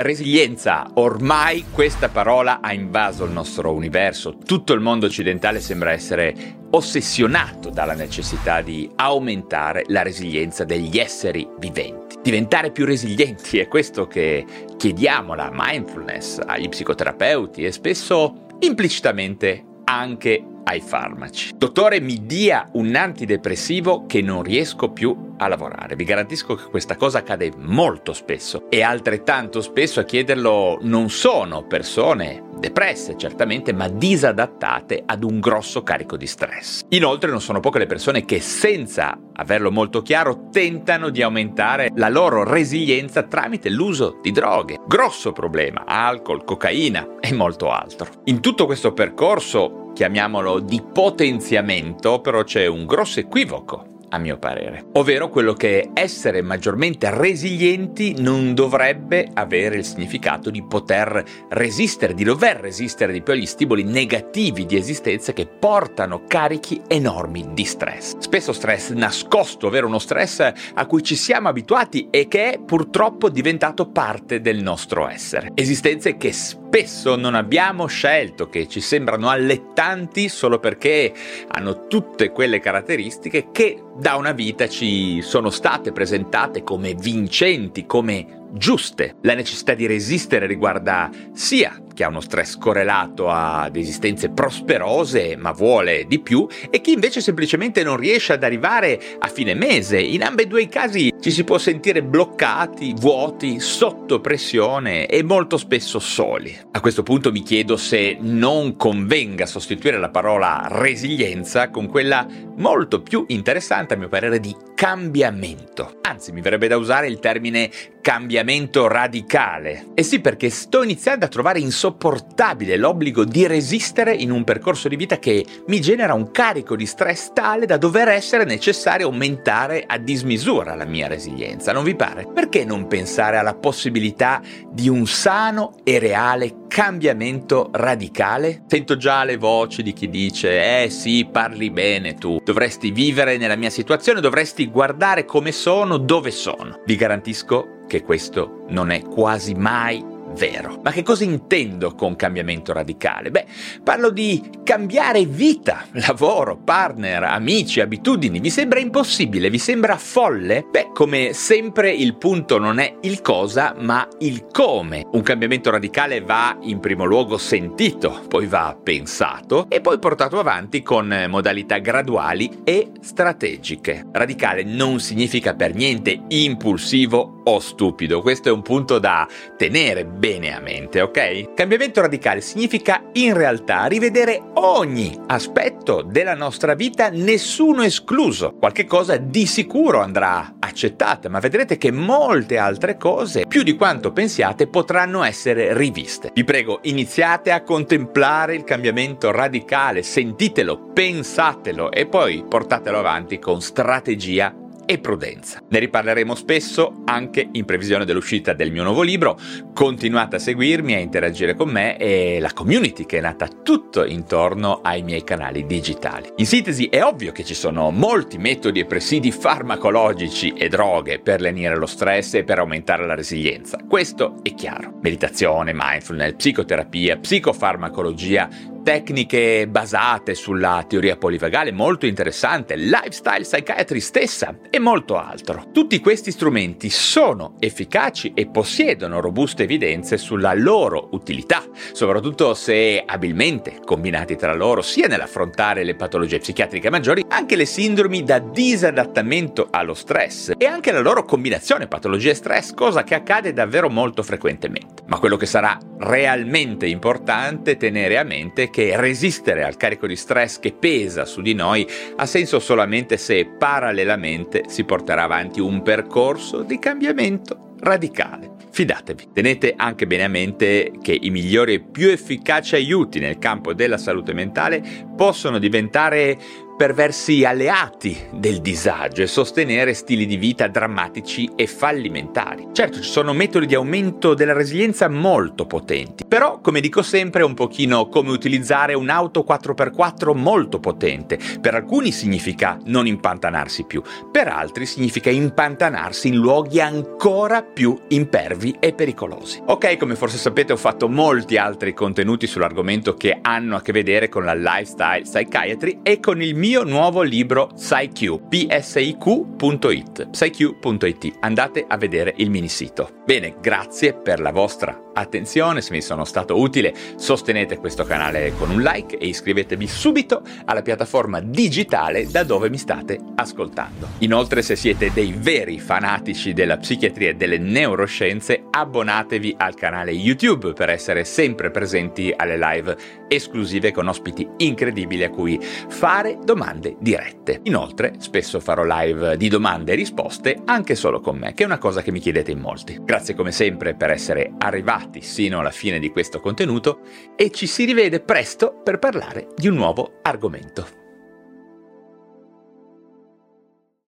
Resilienza, ormai questa parola ha invaso il nostro universo. Tutto il mondo occidentale sembra essere ossessionato dalla necessità di aumentare la resilienza degli esseri viventi. Diventare più resilienti è questo che chiediamo alla mindfulness, agli psicoterapeuti e spesso implicitamente anche ai farmaci. Dottore, mi dia un antidepressivo che non riesco più a lavorare. Vi garantisco che questa cosa accade molto spesso e altrettanto spesso a chiederlo non sono persone depresse certamente, ma disadattate ad un grosso carico di stress. Inoltre non sono poche le persone che senza averlo molto chiaro tentano di aumentare la loro resilienza tramite l'uso di droghe. Grosso problema, alcol, cocaina e molto altro. In tutto questo percorso, chiamiamolo di potenziamento, però c'è un grosso equivoco a mio parere. Ovvero quello che essere maggiormente resilienti non dovrebbe avere il significato di poter resistere, di dover resistere di più agli stimoli negativi di esistenza che portano carichi enormi di stress. Spesso stress nascosto, ovvero uno stress a cui ci siamo abituati e che è purtroppo diventato parte del nostro essere. Esistenze che spesso non abbiamo scelto, che ci sembrano allettanti solo perché hanno tutte quelle caratteristiche che da una vita ci sono state presentate come vincenti, come giuste. La necessità di resistere riguarda sia chi ha uno stress correlato ad esistenze prosperose ma vuole di più e chi invece semplicemente non riesce ad arrivare a fine mese. In ambedue i casi ci si può sentire bloccati, vuoti, sotto pressione e molto spesso soli. A questo punto mi chiedo se non convenga sostituire la parola resilienza con quella molto più interessante a mio parere di cambiamento. Anzi, mi verrebbe da usare il termine cambiamento radicale. E sì, perché sto iniziando a trovare insopportabile l'obbligo di resistere in un percorso di vita che mi genera un carico di stress tale da dover essere necessario aumentare a dismisura la mia resilienza, non vi pare? Perché non pensare alla possibilità di un sano e reale cambiamento radicale? Sento già le voci di chi dice, eh sì, parli bene tu, dovresti vivere nella mia situazione, dovresti guardare come sono, dove sono. Vi garantisco che questo non è quasi mai vero. Ma che cosa intendo con cambiamento radicale? Beh, parlo di cambiare vita, lavoro, partner, amici, abitudini. Vi sembra impossibile? Vi sembra folle? Beh, come sempre il punto non è il cosa, ma il come. Un cambiamento radicale va in primo luogo sentito, poi va pensato e poi portato avanti con modalità graduali e strategiche. Radicale non significa per niente impulsivo o stupido, questo è un punto da tenere bene a mente, ok? Cambiamento radicale significa in realtà rivedere ogni aspetto della nostra vita, nessuno escluso. Qualche cosa di sicuro andrà accettata, ma vedrete che molte altre cose, più di quanto pensiate, potranno essere riviste. Vi prego, iniziate a contemplare il cambiamento radicale, sentitelo, pensatelo e poi portatelo avanti con strategia e prudenza. Ne riparleremo spesso anche in previsione dell'uscita del mio nuovo libro. Continuate a seguirmi, a interagire con me e la community che è nata tutto intorno ai miei canali digitali. In sintesi è ovvio che ci sono molti metodi e presidi farmacologici e droghe per lenire lo stress e per aumentare la resilienza. Questo è chiaro. Meditazione, mindfulness, psicoterapia, psicofarmacologia, tecniche basate sulla teoria polivagale molto interessante, lifestyle psychiatry stessa e molto altro. Tutti questi strumenti sono efficaci e possiedono robuste evidenze sulla loro utilità, soprattutto se abilmente combinati tra loro sia nell'affrontare le patologie psichiatriche maggiori, anche le sindromi da disadattamento allo stress e anche la loro combinazione patologie stress, cosa che accade davvero molto frequentemente. Ma quello che sarà realmente importante tenere a mente che resistere al carico di stress che pesa su di noi ha senso solamente se parallelamente si porterà avanti un percorso di cambiamento radicale. Fidatevi, tenete anche bene a mente che i migliori e più efficaci aiuti nel campo della salute mentale possono diventare perversi alleati del disagio e sostenere stili di vita drammatici e fallimentari. Certo, ci sono metodi di aumento della resilienza molto potenti, però come dico sempre è un pochino come utilizzare un'auto 4x4 molto potente. Per alcuni significa non impantanarsi più, per altri significa impantanarsi in luoghi ancora più impervi e pericolosi. Ok, come forse sapete ho fatto molti altri contenuti sull'argomento che hanno a che vedere con la lifestyle psychiatry e con il mio nuovo libro PsyQ, psiq.it, psyq.it. Andate a vedere il mini sito. Bene, grazie per la vostra attenzione, se mi sono stato utile sostenete questo canale con un like e iscrivetevi subito alla piattaforma digitale da dove mi state ascoltando. Inoltre se siete dei veri fanatici della psichiatria e delle neuroscienze abbonatevi al canale YouTube per essere sempre presenti alle live esclusive con ospiti incredibili a cui fare domande dirette. Inoltre spesso farò live di domande e risposte anche solo con me, che è una cosa che mi chiedete in molti. Grazie come sempre per essere arrivati sino alla fine di questo contenuto e ci si rivede presto per parlare di un nuovo argomento.